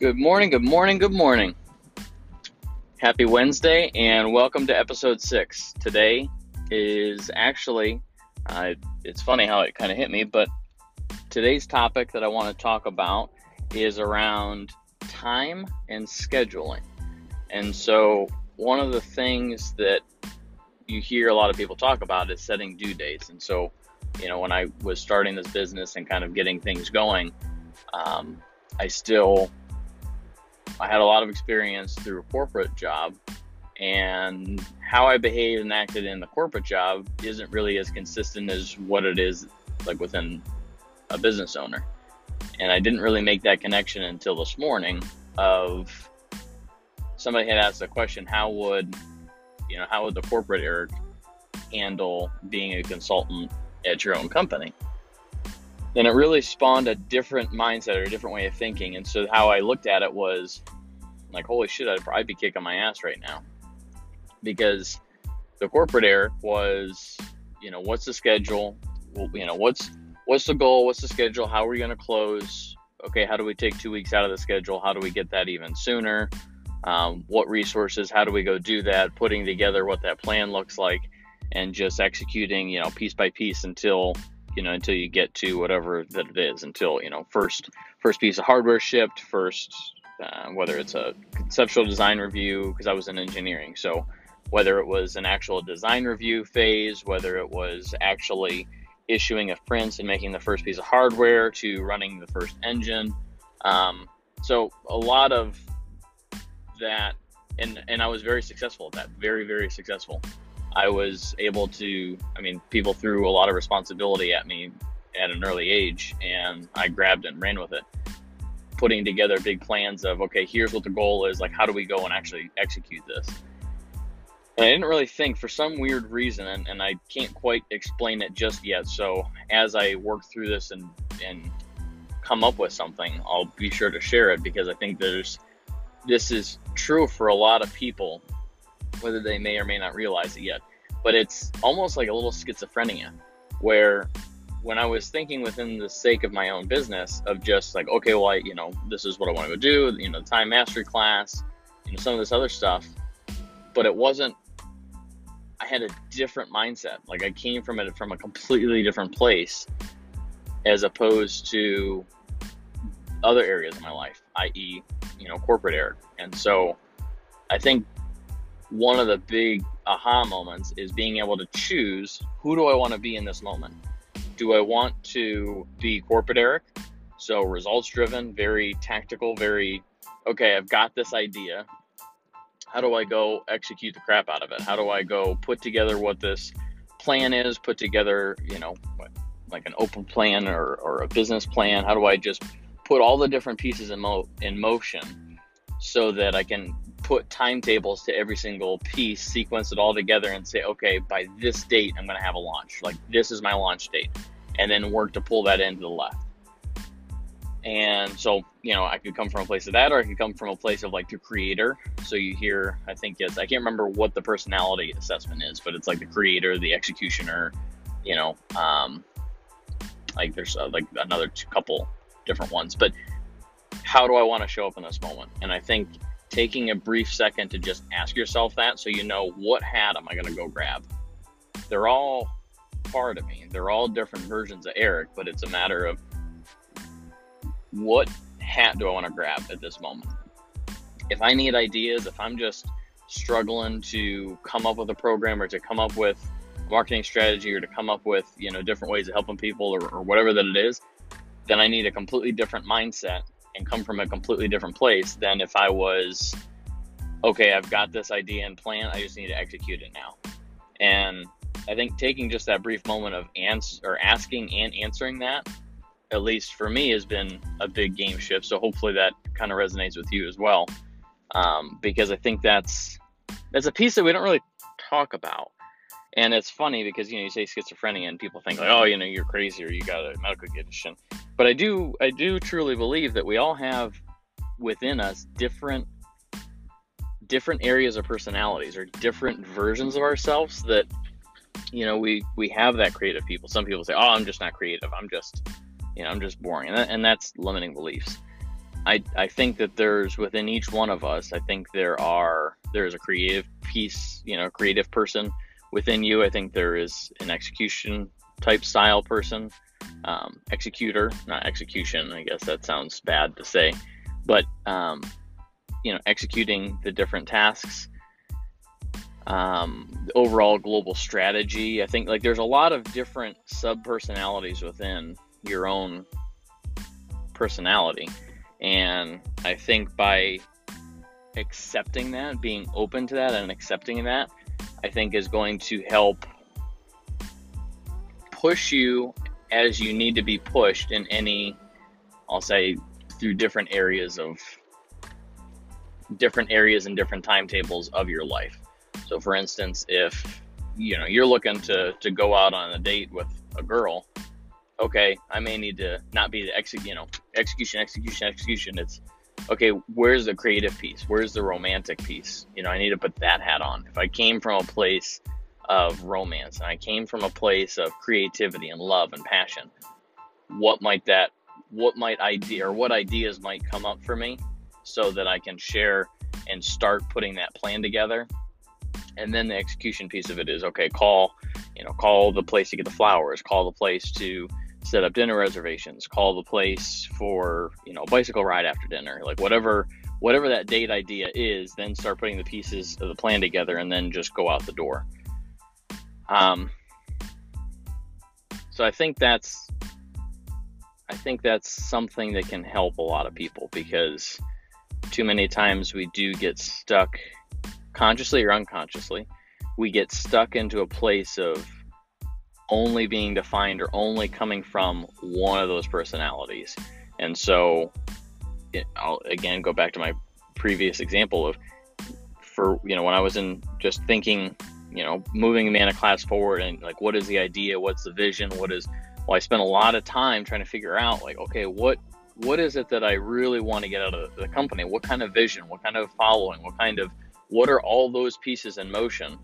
Good morning, good morning, good morning. Happy Wednesday, and welcome to episode six. Today is actually, uh, it's funny how it kind of hit me, but today's topic that I want to talk about is around time and scheduling. And so, one of the things that you hear a lot of people talk about is setting due dates. And so, you know, when I was starting this business and kind of getting things going, um, I still I had a lot of experience through a corporate job, and how I behaved and acted in the corporate job isn't really as consistent as what it is like within a business owner. And I didn't really make that connection until this morning of somebody had asked the question, how would you know, how would the corporate Eric handle being a consultant at your own company? then it really spawned a different mindset or a different way of thinking. And so how I looked at it was like, holy shit, I'd probably be kicking my ass right now. Because the corporate Eric was, you know, what's the schedule? Well, you know, what's what's the goal? What's the schedule? How are we going to close? Okay, how do we take two weeks out of the schedule? How do we get that even sooner? Um, what resources? How do we go do that? Putting together what that plan looks like, and just executing, you know, piece by piece until you know until you get to whatever that it is until you know first first piece of hardware shipped first uh, whether it's a conceptual design review because i was in engineering. So whether it was an actual design review phase whether it was actually issuing of prints and making the first piece of hardware to running the first engine. Um, so a lot of that and and i was very successful at that very very successful. I was able to, I mean, people threw a lot of responsibility at me at an early age, and I grabbed and ran with it. Putting together big plans of, okay, here's what the goal is, like, how do we go and actually execute this? And I didn't really think for some weird reason, and, and I can't quite explain it just yet. So as I work through this and, and come up with something, I'll be sure to share it because I think there's, this is true for a lot of people whether they may or may not realize it yet. But it's almost like a little schizophrenia, where when I was thinking within the sake of my own business of just like, okay, well, I, you know, this is what I want to go do, you know, the time mastery class, you know, some of this other stuff, but it wasn't. I had a different mindset. Like I came from it from a completely different place, as opposed to other areas of my life, i.e., you know, corporate Eric. And so, I think one of the big aha moments is being able to choose who do I want to be in this moment? Do I want to be corporate Eric? So results driven, very tactical, very okay, I've got this idea. How do I go execute the crap out of it? How do I go put together what this plan is, put together, you know, like an open plan or, or a business plan? How do I just put all the different pieces in, mo- in motion so that I can put timetables to every single piece, sequence it all together, and say, okay, by this date, I'm going to have a launch. Like, this is my launch date. And then work to pull that into the left. And so, you know, I could come from a place of that, or I could come from a place of like the creator. So you hear, I think it's, I can't remember what the personality assessment is, but it's like the creator, the executioner, you know, um, like there's uh, like another couple different ones. But how do I want to show up in this moment? And I think taking a brief second to just ask yourself that so you know what hat am I going to go grab. They're all part of me. They're all different versions of Eric, but it's a matter of what hat do I want to grab at this moment. If I need ideas, if I'm just struggling to come up with a program or to come up with marketing strategy or to come up with you know different ways of helping people or, or whatever that it is, then I need a completely different mindset and come from a completely different place than if I was, okay, I've got this idea and plan, I just need to execute it now. And I think taking just that brief moment of ans- or asking and answering that, at least for me, has been a big game shift. So hopefully that kind of resonates with you as well, um, because I think that's that's a piece that we don't really talk about. And it's funny because you know you say schizophrenia and people think like, oh, you know, you're crazy or you got a medical condition. But I do I do truly believe that we all have within us different different areas of personalities or different versions of ourselves that you know we we have that creative people. Some people say, oh, I'm just not creative. I'm just you know I'm just boring, and, that, and that's limiting beliefs. I, I think that there's within each one of us, I think there are there is a creative piece, you know, creative person within you. I think there is an execution type style person, um, executor, not execution. I guess that sounds bad to say, but um, you know, executing the different tasks. Um, overall global strategy. I think like there's a lot of different sub personalities within your own personality. And I think by accepting that, being open to that, and accepting that, I think is going to help push you as you need to be pushed in any, I'll say, through different areas of different areas and different timetables of your life. So, for instance, if you know you're looking to to go out on a date with a girl, okay, I may need to not be the ex, you know, execution, execution, execution. It's okay. Where's the creative piece? Where's the romantic piece? You know, I need to put that hat on. If I came from a place of romance and I came from a place of creativity and love and passion, what might that, what might idea or what ideas might come up for me so that I can share and start putting that plan together. And then the execution piece of it is okay, call, you know, call the place to get the flowers, call the place to set up dinner reservations, call the place for, you know, a bicycle ride after dinner, like whatever whatever that date idea is, then start putting the pieces of the plan together and then just go out the door. Um, so I think that's I think that's something that can help a lot of people because too many times we do get stuck consciously or unconsciously we get stuck into a place of only being defined or only coming from one of those personalities. And so I'll again go back to my previous example of for you know when I was in just thinking you know, moving mana class forward and like what is the idea, what's the vision, what is well, I spent a lot of time trying to figure out like, okay, what what is it that I really want to get out of the company? What kind of vision, what kind of following, what kind of what are all those pieces in motion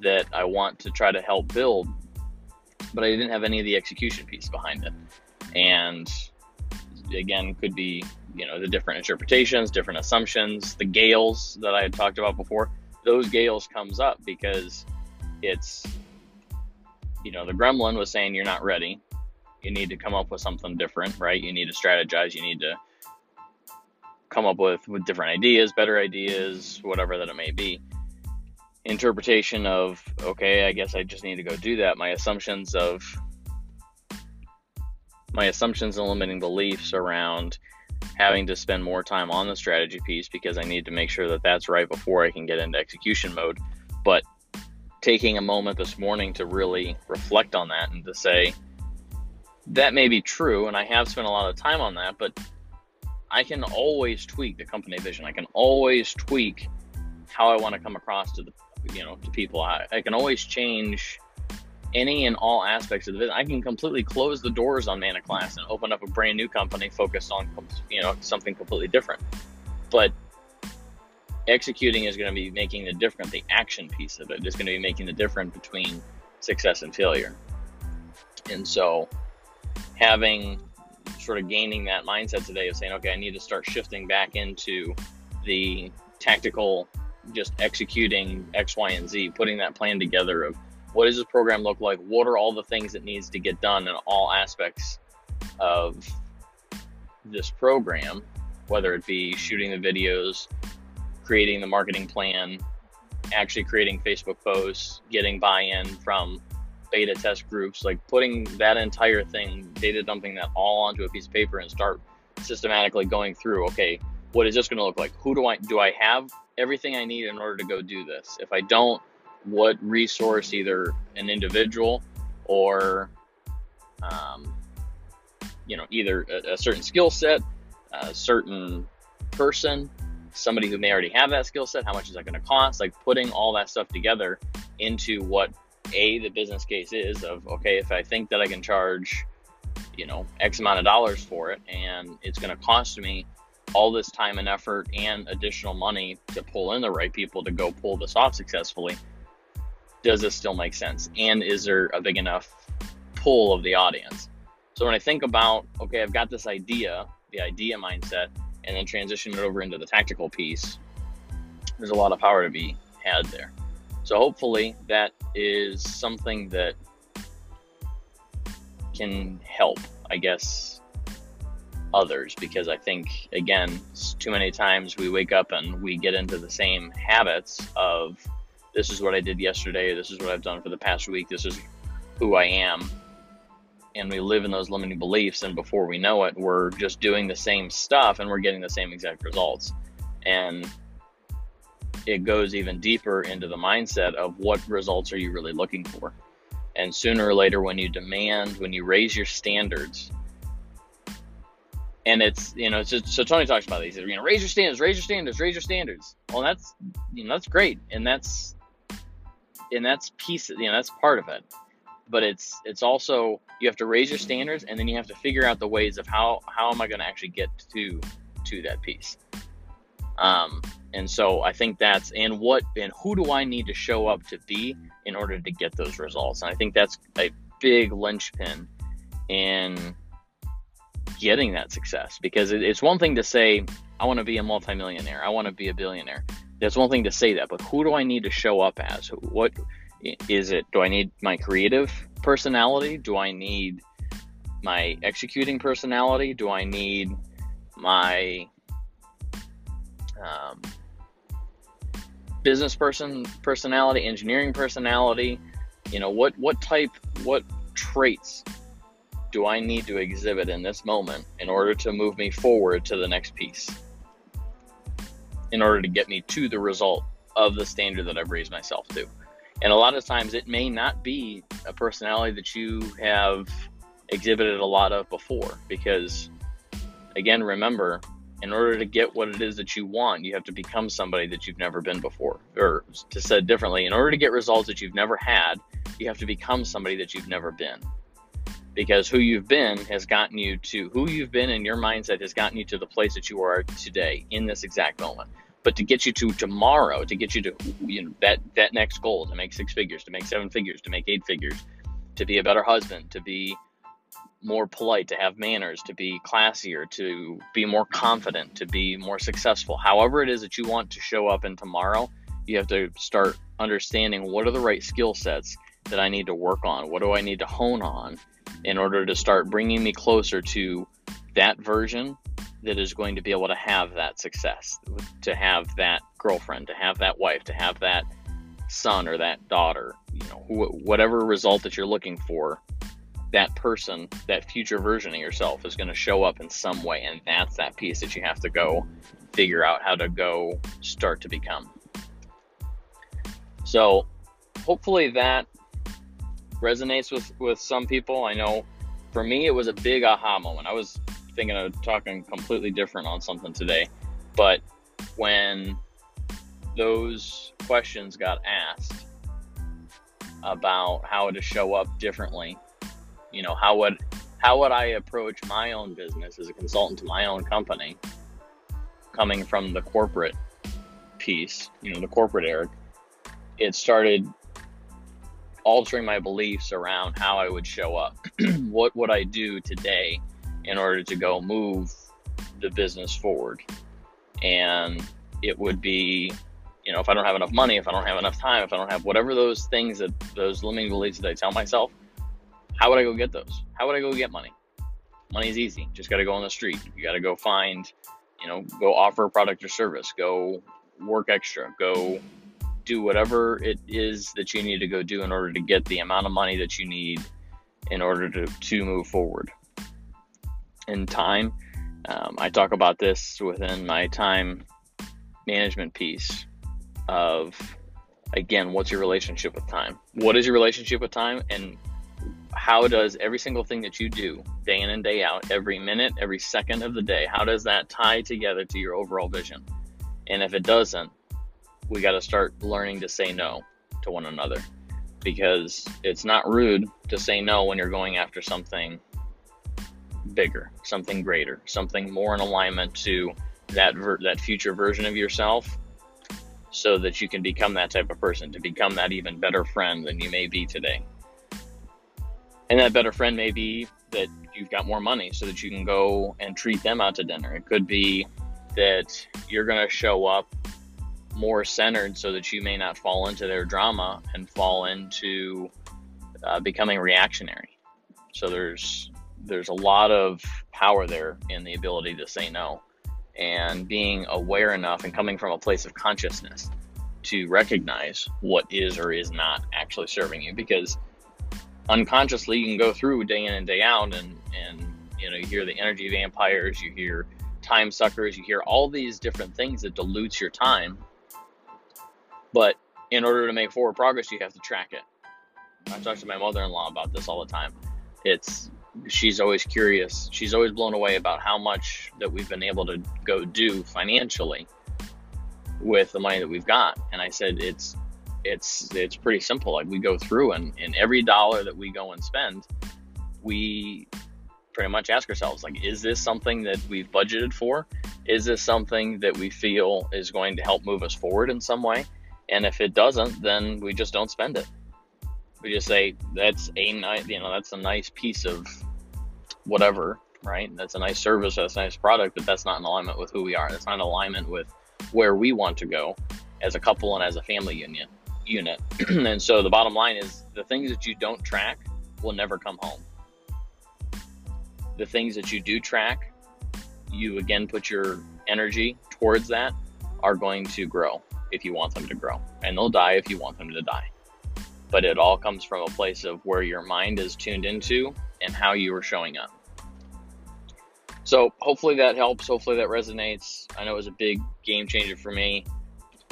that I want to try to help build? But I didn't have any of the execution piece behind it. And again, could be, you know, the different interpretations, different assumptions, the GAILs that I had talked about before. Those GAILs comes up because it's you know the gremlin was saying you're not ready. You need to come up with something different right? You need to strategize. You need to come up with with different ideas better ideas whatever that it may be interpretation of okay i guess i just need to go do that my assumptions of my assumptions and limiting beliefs around having to spend more time on the strategy piece because I need to make sure that that's right before I can get into execution mode. But taking a moment this morning to really reflect on that and to say, that may be true, and I have spent a lot of time on that, but I can always tweak the company vision. I can always tweak how I want to come across to the you know to people. I, I can always change any and all aspects of the business. I can completely close the doors on Mana Class and open up a brand new company focused on you know something completely different. But executing is going to be making the difference. The action piece of it is going to be making the difference between success and failure. And so, having sort of gaining that mindset today of saying, okay, I need to start shifting back into the tactical, just executing X, Y, and Z, putting that plan together of what does this program look like? What are all the things that needs to get done in all aspects of this program, whether it be shooting the videos, creating the marketing plan, actually creating Facebook posts, getting buy-in from beta test groups, like putting that entire thing, data dumping that all onto a piece of paper and start systematically going through, okay, what is this going to look like? Who do I do I have everything I need in order to go do this? If I don't, what resource either an individual or um, you know either a, a certain skill set a certain person somebody who may already have that skill set how much is that going to cost like putting all that stuff together into what a the business case is of okay if i think that i can charge you know x amount of dollars for it and it's going to cost me all this time and effort and additional money to pull in the right people to go pull this off successfully does this still make sense? And is there a big enough pull of the audience? So when I think about, okay, I've got this idea, the idea mindset, and then transition it over into the tactical piece, there's a lot of power to be had there. So hopefully that is something that can help, I guess, others because I think again, too many times we wake up and we get into the same habits of this is what I did yesterday, this is what I've done for the past week, this is who I am. And we live in those limiting beliefs, and before we know it, we're just doing the same stuff and we're getting the same exact results. And it goes even deeper into the mindset of what results are you really looking for. And sooner or later, when you demand, when you raise your standards, and it's you know so, so Tony talks about these you know raise your standards, raise your standards, raise your standards. Well, that's you know that's great, and that's and that's piece you know that's part of it. But it's it's also you have to raise your standards, and then you have to figure out the ways of how how am I going to actually get to to that piece. Um, and so I think that's and what and who do I need to show up to be in order to get those results? And I think that's a big linchpin in getting that success because it's one thing to say I want to be a multimillionaire, I want to be a billionaire. That's one thing to say that, but who do I need to show up as? What is it? Do I need my creative personality? Do I need my executing personality? Do I need my um, business person personality, engineering personality. You know, what what type, what traits do I need to exhibit in this moment in order to move me forward to the next piece? In order to get me to the result of the standard that I've raised myself to. And a lot of times it may not be a personality that you have exhibited a lot of before because again remember in order to get what it is that you want, you have to become somebody that you've never been before. Or to said differently, in order to get results that you've never had, you have to become somebody that you've never been. Because who you've been has gotten you to who you've been in your mindset has gotten you to the place that you are today in this exact moment. But to get you to tomorrow, to get you to you know that that next goal, to make six figures, to make seven figures, to make eight figures, to be a better husband, to be more polite, to have manners, to be classier, to be more confident, to be more successful. However, it is that you want to show up in tomorrow, you have to start understanding what are the right skill sets that I need to work on? What do I need to hone on in order to start bringing me closer to that version that is going to be able to have that success, to have that girlfriend, to have that wife, to have that son or that daughter, you know, whatever result that you're looking for that person, that future version of yourself is going to show up in some way. And that's that piece that you have to go figure out how to go start to become. So hopefully that resonates with, with some people. I know for me, it was a big aha moment. I was thinking of talking completely different on something today, but when those questions got asked about how to show up differently you know how would how would I approach my own business as a consultant to my own company coming from the corporate piece, you know, the corporate Eric, it started altering my beliefs around how I would show up. what would I do today in order to go move the business forward? And it would be, you know, if I don't have enough money, if I don't have enough time, if I don't have whatever those things that those limiting beliefs that I tell myself, how would I go get those? How would I go get money? Money's easy. Just got to go on the street. You got to go find, you know, go offer a product or service, go work extra, go do whatever it is that you need to go do in order to get the amount of money that you need in order to, to move forward. In time, um, I talk about this within my time management piece of again, what's your relationship with time? What is your relationship with time? And how does every single thing that you do day in and day out, every minute, every second of the day, how does that tie together to your overall vision? And if it doesn't, we got to start learning to say no to one another because it's not rude to say no when you're going after something bigger, something greater, something more in alignment to that ver- that future version of yourself so that you can become that type of person, to become that even better friend than you may be today. And that better friend may be that you've got more money so that you can go and treat them out to dinner. It could be that you're going to show up more centered so that you may not fall into their drama and fall into uh, becoming reactionary. So there's there's a lot of power there in the ability to say no and being aware enough and coming from a place of consciousness to recognize what is or is not actually serving you because unconsciously you can go through day in and day out and and you know you hear the energy vampires you hear time suckers you hear all these different things that dilutes your time but in order to make forward progress you have to track it i talk to my mother-in-law about this all the time it's she's always curious she's always blown away about how much that we've been able to go do financially with the money that we've got and i said it's it's it's pretty simple. Like we go through and, and every dollar that we go and spend, we pretty much ask ourselves like, is this something that we've budgeted for? Is this something that we feel is going to help move us forward in some way? And if it doesn't, then we just don't spend it. We just say that's a nice, you know, that's a nice piece of whatever, right? That's a nice service, that's a nice product, but that's not in alignment with who we are. That's not in alignment with where we want to go as a couple and as a family union unit. and so the bottom line is the things that you don't track will never come home. The things that you do track, you again put your energy towards that, are going to grow if you want them to grow. And they'll die if you want them to die. But it all comes from a place of where your mind is tuned into and how you are showing up. So hopefully that helps. Hopefully that resonates. I know it was a big game changer for me.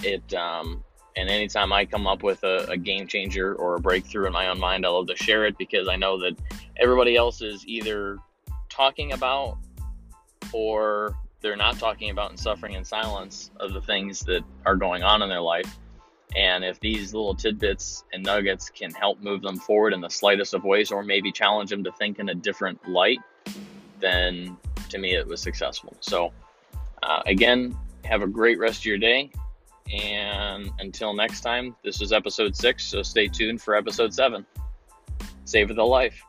It um, and anytime I come up with a, a, game changer or a breakthrough in my own mind, I love to share it because I know that everybody else is either talking about or they're not talking about and suffering in silence of the things that are going on in their life. And if these little tidbits and nuggets can help move them forward in the slightest of ways, or maybe challenge them to think in a different light, then to me it was successful. So, uh, again, have a great rest of your day. And until next time, this is episode six, so stay tuned for episode seven. Save the life.